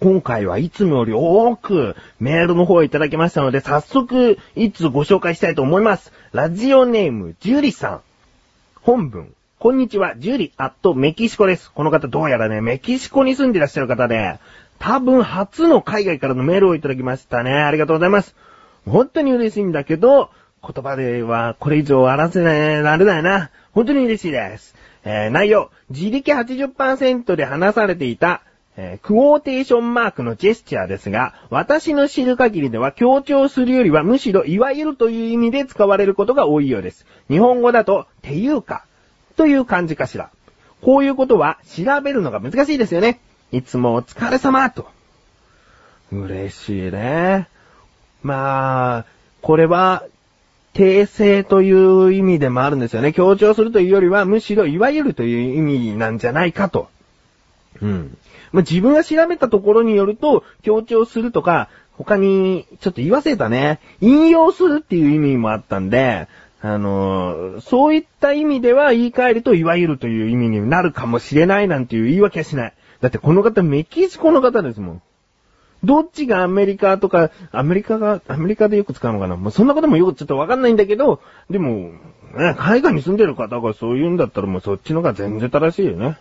今回はいつもより多くメールの方をいただきましたので、早速、いつご紹介したいと思います。ラジオネーム、ジュリさん。本文。こんにちは、ジュリ、アット、メキシコです。この方どうやらね、メキシコに住んでいらっしゃる方で、多分初の海外からのメールをいただきましたね。ありがとうございます。本当に嬉しいんだけど、言葉ではこれ以上表せられないな。本当に嬉しいです。えー内容、自力80%で話されていた、えークォーテーションマークのジェスチャーですが、私の知る限りでは強調するよりはむしろいわゆるという意味で使われることが多いようです。日本語だと、ていうか、という感じかしら。こういうことは調べるのが難しいですよね。いつもお疲れ様と。嬉しいね。まあ、これは、訂正という意味でもあるんですよね。強調するというよりは、むしろいわゆるという意味なんじゃないかと。うん。まあ、自分が調べたところによると、強調するとか、他に、ちょっと言わせたね、引用するっていう意味もあったんで、あのーそういった意味では言い換えるといわゆるという意味になるかもしれないなんていう言い訳はしない。だってこの方メキシコの方ですもん。どっちがアメリカとか、アメリカが、アメリカでよく使うのかなもうそんなこともよくちょっとわかんないんだけど、でも、ね、海外に住んでる方がそう言うんだったらもうそっちのが全然正しいよね。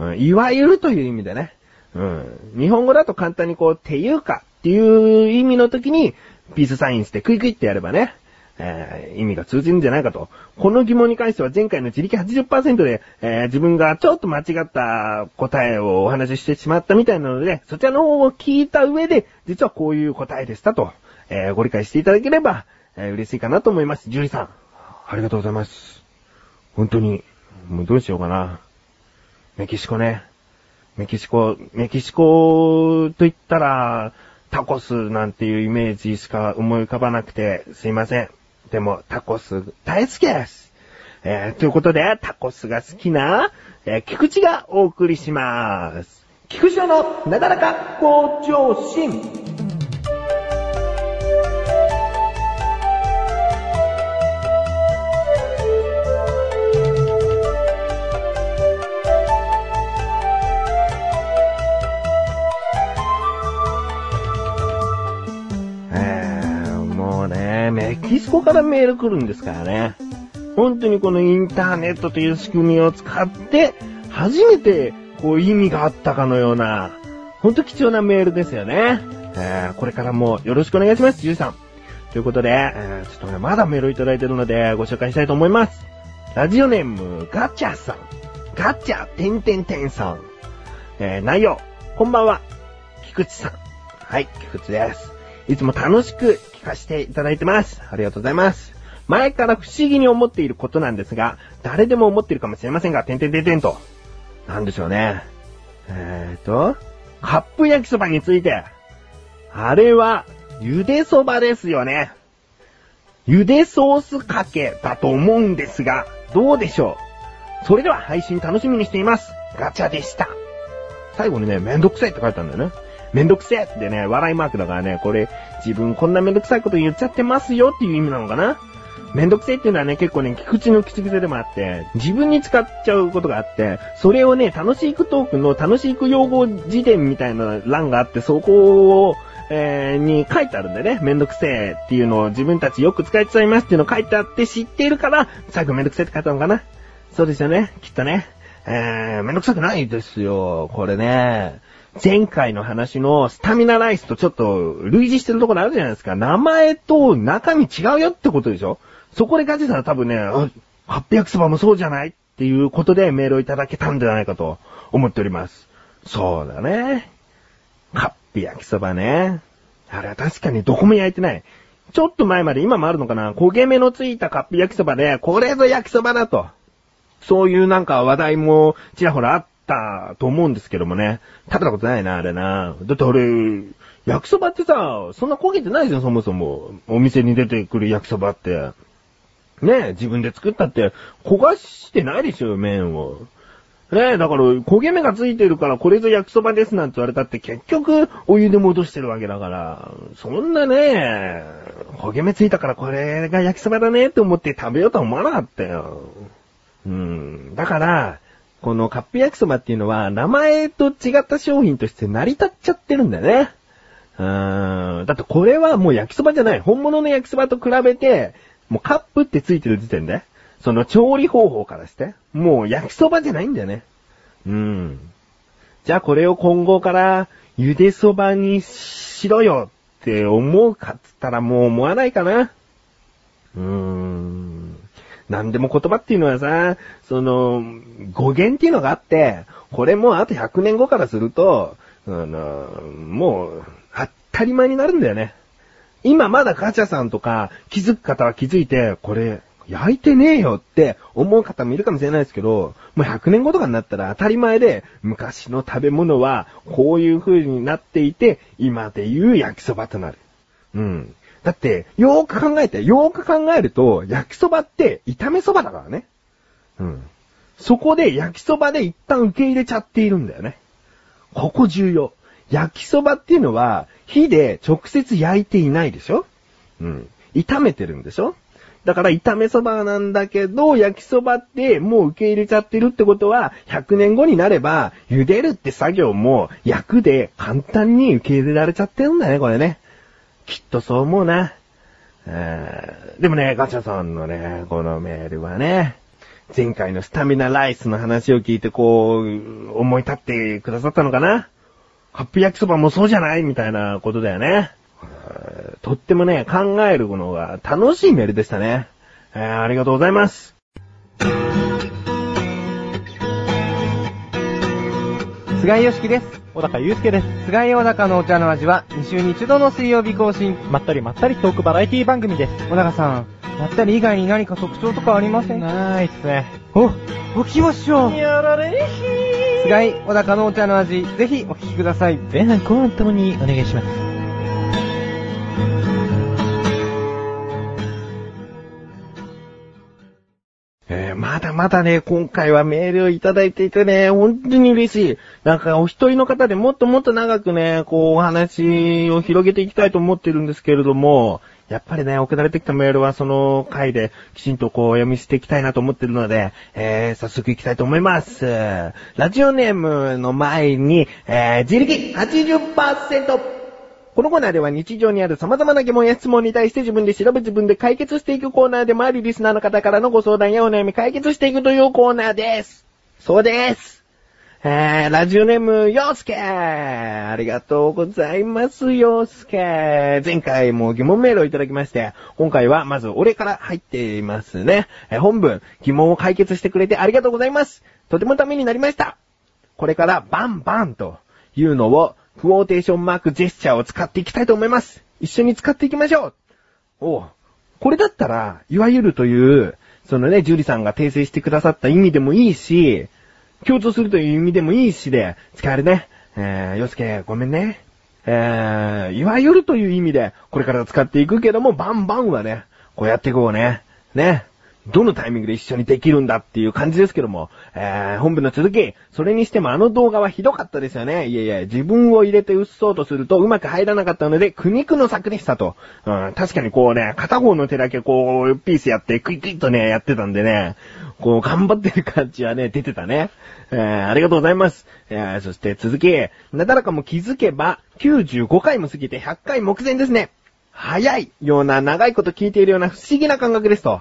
うん、いわゆるという意味でね。うん。日本語だと簡単にこう、ていうかっていう意味の時に、ピースサインしてクイクイってやればね、えー意味が通じるんじゃないかと。この疑問に関しては前回の自力80%で、えー自分がちょっと間違った答えをお話ししてしまったみたいなので、そちらの方を聞いた上で、実はこういう答えでしたと、えーご理解していただければ、えー嬉しいかなと思います。ジュリさん。ありがとうございます。本当に、もうどうしようかな。メキシコね。メキシコ、メキシコと言ったら、タコスなんていうイメージしか思い浮かばなくて、すいません。でも、タコス大好きです。えー、ということで、タコスが好きな、えー、菊池がお送りします。菊池のなだらか向上心。メキシコからメール来るんですからね。本当にこのインターネットという仕組みを使って、初めてこう意味があったかのような、本当貴重なメールですよね。えー、これからもよろしくお願いします、ジュリさん。ということで、えー、ちょっとね、まだメールをいただいてるので、ご紹介したいと思います。ラジオネーム、ガチャさん。ガチャ、てんてんてんさん。えー、内容、こんばんは、菊池さん。はい、菊池です。いつも楽しく聞かせていただいてます。ありがとうございます。前から不思議に思っていることなんですが、誰でも思っているかもしれませんが、てんてんてんてんと。なんでしょうね。えーと、カップ焼きそばについて。あれは、茹でそばですよね。茹でソースかけだと思うんですが、どうでしょうそれでは配信楽しみにしています。ガチャでした。最後にね、めんどくさいって書いてあるんだよね。めんどくせえってね、笑いマークだからね、これ、自分こんなめんどくさいこと言っちゃってますよっていう意味なのかな？めんどくせえっていうのはね、結構ね、菊池の口癖でもあって、自分に使っちゃうことがあって、それをね、楽しいクトークの楽しいク用語辞典みたいな欄があって、そこを、えーに書いてあるんだよね。めんどくせえっていうのを自分たちよく使っちゃいますっていうのを書いてあって知っているから、最後めんどくせえって書いたのかな？そうですよね、きっとね。えー、めんどくさくないですよ、これね。前回の話のスタミナライスとちょっと類似してるところあるじゃないですか。名前と中身違うよってことでしょ？そこでガチさん多分ね、あ800そばもそうじゃないっていうことでメールをいただけたんじゃないかと思っております。そうだね。カッピ焼きそばね。あれは確かにどこも焼いてない。ちょっと前まで今もあるのかな？焦げ目のついたカッピ焼きそばで、これぞ焼きそばだと。そういうなんか話題もちらほらあったと思うんですけどもね。食べたことないな、あれな。だってあれ、焼きそばってさ、そんな焦げてないじゃん、そもそも。お店に出てくる焼きそばって。ねえ、自分で作ったって、焦がしてないでしょ、麺を。ねえ、だから、焦げ目がついてるから、これぞ焼きそばですなんて言われたって、結局、お湯で戻してるわけだから、そんなね、焦げ目ついたからこれが焼きそばだねって思って食べようとは思わなかったよ。うん。だから、このカップ焼きそばっていうのは、名前と違った商品として成り立っちゃってるんだよね。うーん。だってこれはもう焼きそばじゃない。本物の焼きそばと比べて、もうカップってついてる時点で、その調理方法からして、もう焼きそばじゃないんだよね。うーん。じゃあこれを今後から茹でそばにしろよって思うかっつったらもう思わないかな。うーん。なんでも言葉っていうのはさ、その、語源っていうのがあって、これもあと100年後からすると、あの、もう、当たり前になるんだよね。今まだガチャさんとか気づく方は気づいて、これ、焼いてねえよって思う方もいるかもしれないですけど、もう100年後とかになったら当たり前で、昔の食べ物はこういう風になっていて、今で言う焼きそばとなる。うん。だって、よーく考えて、よーく考えると、焼きそばって炒めそばだからね。うん。そこで焼きそばで一旦受け入れちゃっているんだよね。ここ重要。焼きそばっていうのは、火で直接焼いていないでしょうん。炒めてるんでしょだから炒めそばなんだけど、焼きそばってもう受け入れちゃってるってことは、100年後になれば、茹でるって作業も焼くで簡単に受け入れられちゃってるんだね、これね。きっとそう思うな。でもね、ガチャさんのね、このメールはね、前回のスタミナライスの話を聞いてこう、思い立ってくださったのかなカップ焼きそばもそうじゃないみたいなことだよね。とってもね、考えるのが楽しいメールでしたね。えー、ありがとうございます。菅井よしきです。小高祐介です。菅井小高のお茶の味は2週に1度の水曜日更新。まったりまったりトークバラエティ番組です。小高さん、まったり以外に何か特徴とかありません？ないっすね。お、お聞きましょう。やられひー。菅井小高のお茶の味、ぜひお聞きください。前半後半ともにお願いします。まだまだね、今回はメールをいただいていてね、本当に嬉しい。なんかお一人の方でもっともっと長くね、こうお話を広げていきたいと思ってるんですけれども、やっぱりね、送られてきたメールはその回できちんとこうお読みしていきたいなと思ってるので、えー、早速行きたいと思います。ラジオネームの前に、えー、自力80%。このコーナーでは日常にある様々な疑問や質問に対して自分で調べ自分で解決していくコーナーでもあり、リスナーの方からのご相談やお悩み解決していくというコーナーです。そうです。えー、ラジオネーム、ヨースケありがとうございます、ヨースケ前回も疑問メールをいただきまして、今回はまず俺から入っていますね。えー、本文、疑問を解決してくれてありがとうございます。とてもためになりました。これからバンバンというのをクォーテーションマークジェスチャーを使っていきたいと思います。一緒に使っていきましょうおうこれだったら、いわゆるという、そのね、ジュリさんが訂正してくださった意味でもいいし、共通するという意味でもいいしで、使えるね。えー、よすけ、ごめんね。えー、いわゆるという意味で、これから使っていくけども、バンバンはね、こうやっていこうね。ね。どのタイミングで一緒にできるんだっていう感じですけども、えー、本部の続き、それにしてもあの動画はひどかったですよね。いやいや、自分を入れて映そうとするとうまく入らなかったので、苦肉の策でしたと。うん、確かにこうね、片方の手だけこう、ピースやって、クイクイっとね、やってたんでね、こう、頑張ってる感じはね、出てたね。えー、ありがとうございます。えー、そして続き、なだらかも気づけば、95回も過ぎて100回目前ですね。早いような長いこと聞いているような不思議な感覚ですと。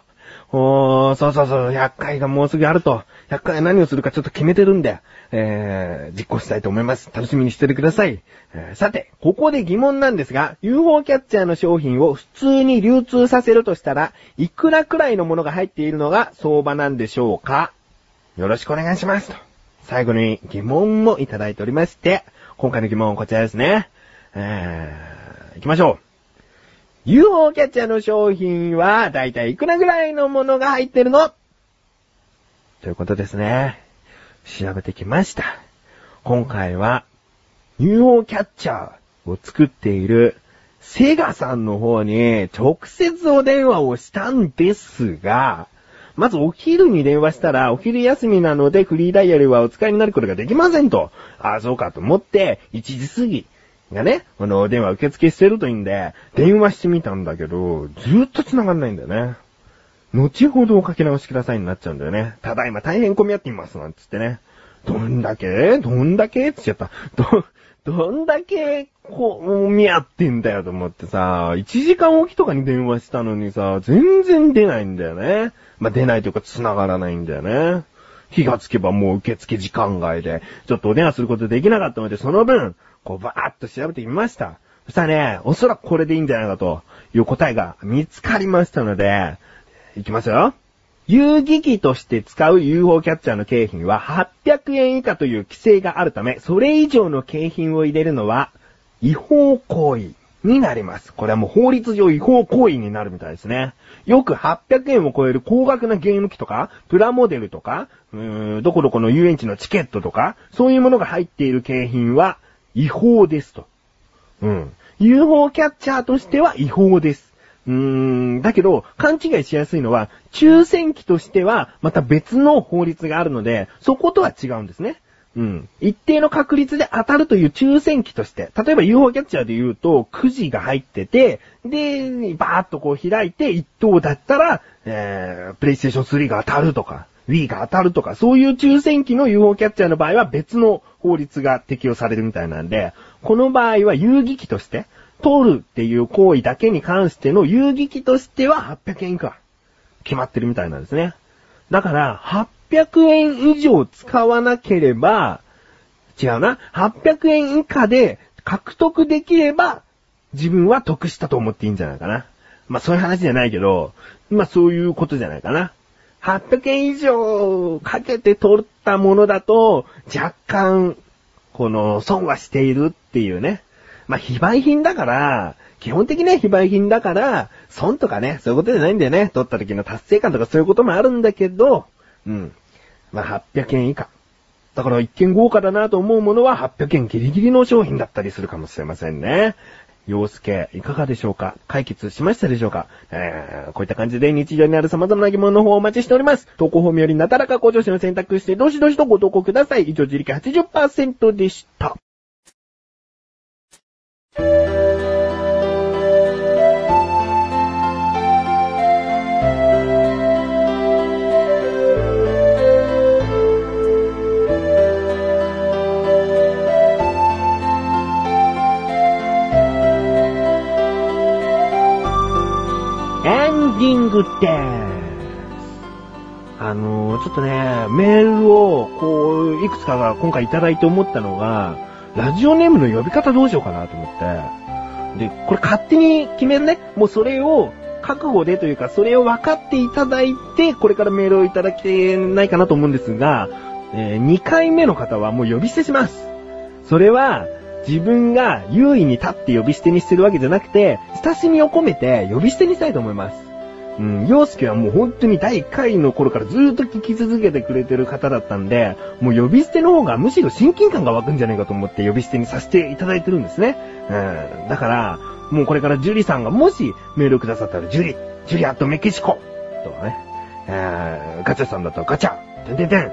おー、そうそうそう、100回がもうすぐあると。100回何をするかちょっと決めてるんで、えー、実行したいと思います。楽しみにしててください。えー、さて、ここで疑問なんですが、UFO キャッチャーの商品を普通に流通させるとしたら、いくらくらいのものが入っているのが相場なんでしょうか？よろしくお願いします。と。最後に疑問もいただいておりまして、今回の疑問はこちらですね。えー、行きましょう。UFO キャッチャーの商品は、だいたいいくらぐらいのものが入ってるの？ということですね。調べてきました。今回は、UFO キャッチャーを作っているセガさんの方に直接お電話をしたんですが、まずお昼に電話したら、お昼休みなのでフリーダイヤルはお使いになることができませんと。ああ、そうかと思って、1時過ぎ、がね、あの、電話受付してるといいんで、電話してみたんだけど、ずっと繋がんないんだよね。後ほどおかけ直しくださいになっちゃうんだよね。ただいま大変混み合っています、なんつってね。どんだけ？どんだけ？って言っちゃった。ど、どんだけ、こう、見合ってんだよと思ってさ、1時間おきとかに電話したのにさ、全然出ないんだよね。まあ、出ないというか繋がらないんだよね。気がつけばもう受付時間外で、ちょっとお電話することできなかったので、その分、こうバーっと調べてみました。そしたらね、おそらくこれでいいんじゃないかという答えが見つかりましたので、いきますよ。遊戯機として使う UFO キャッチャーの景品は800円以下という規制があるため、それ以上の景品を入れるのは違法行為になります。これはもう法律上違法行為になるみたいですね。よく800円を超える高額なゲーム機とか、プラモデルとか、うーんどこどこの遊園地のチケットとか、そういうものが入っている景品は違法ですと。うん。UFO キャッチャーとしては違法です。うーん、だけど、勘違いしやすいのは、抽選機としては、また別の法律があるので、そことは違うんですね。うん。一定の確率で当たるという抽選機として、例えば UFO キャッチャーで言うと、くじが入ってて、で、バーッとこう開いて、一等だったら、えー、プレイステーション3が当たるとか、Wii が当たるとか、そういう抽選機の UFO キャッチャーの場合は別の法律が適用されるみたいなんで、この場合は遊戯機として、取るっていう行為だけに関しての遊戯機としては800円以下。決まってるみたいなんですね。だから、800円以上使わなければ、違うな、800円以下で獲得できれば、自分は得したと思っていいんじゃないかな。まあそういう話じゃないけど、まあそういうことじゃないかな。800円以上かけて取ったものだと、若干、この、損はしているっていうね。まあ、非売品だから、基本的には非売品だから、損とかね、そういうことじゃないんだよね。取った時の達成感とかそういうこともあるんだけど、うん。まあ、800円以下。だから一見豪華だなと思うものは800円ギリギリの商品だったりするかもしれませんね。洋介、いかがでしょうか？解決しましたでしょうか？えー、こういった感じで日常にある様々な疑問の方をお待ちしております。投稿法によりなだらか向上心を選択して、どしどしとご投稿ください。以上、自力80%でした。あの、ちょっとね、メールを、こう、いくつかが今回いただいて思ったのが、ラジオネームの呼び方どうしようかなと思って。で、これ勝手に決めるね。もうそれを、覚悟でというか、それを分かっていただいて、これからメールをいただけないかなと思うんですが、え2回目の方はもう呼び捨てします。それは、自分が優位に立って呼び捨てにしてるわけじゃなくて、親しみを込めて呼び捨てにしたいと思います。うん、洋介はもう本当に第1回の頃からずっと聞き続けてくれてる方だったんで、もう呼び捨ての方がむしろ親近感が湧くんじゃないかと思って呼び捨てにさせていただいてるんですね。うん、だから、もうこれからジュリさんがもしメールくださったら、ジュリ、ジュリアットメキシコとかね、えー、ガチャさんだったらガチャ、てんてんてん、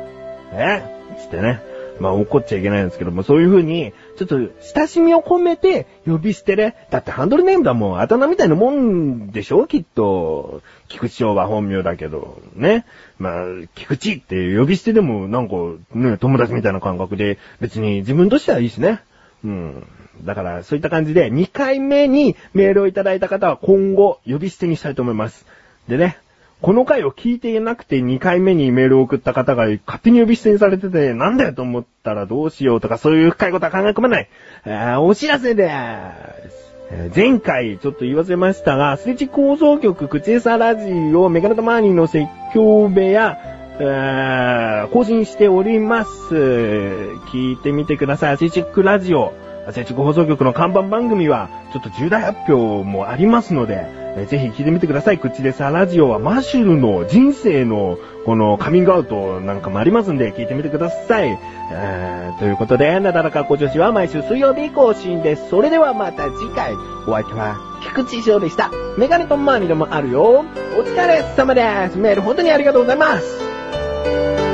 えつってね、まあ怒っちゃいけないんですけども、そういう風に、ちょっと親しみを込めて呼び捨てね。だってハンドルネームだもん、あだ名みたいなもんでしょ？きっと。菊池翔は本名だけど、ね。まあ、菊池って呼び捨てでもなんか、ね、友達みたいな感覚で、別に自分としてはいいしね。うん。だから、そういった感じで、2回目にメールをいただいた方は今後、呼び捨てにしたいと思います。でね、この回を聞いていなくて2回目にメールを送った方が勝手に呼び捨てにされてて、なんだよと思ったらどうしようとかそういう深いことは考え込まない。お知らせでーす。前回ちょっと言わせましたが、スレチ構造局口餌ラジオメガネタマーニーの説教部屋、更新しております。聞いてみてください。アスレチックラジオ。アスレチック放送局の看板番組は、ちょっと重大発表もありますので、えぜひ聞いてみてください。口でさラジオはマシュルの人生のこのカミングアウトなんかもありますんで聞いてみてください。えーということで、なだらかご女子は毎週水曜日更新です。それではまた次回、お相手は菊池翔でした。メガネとマーニでもあるよ。お疲れ様です。メール本当にありがとうございます。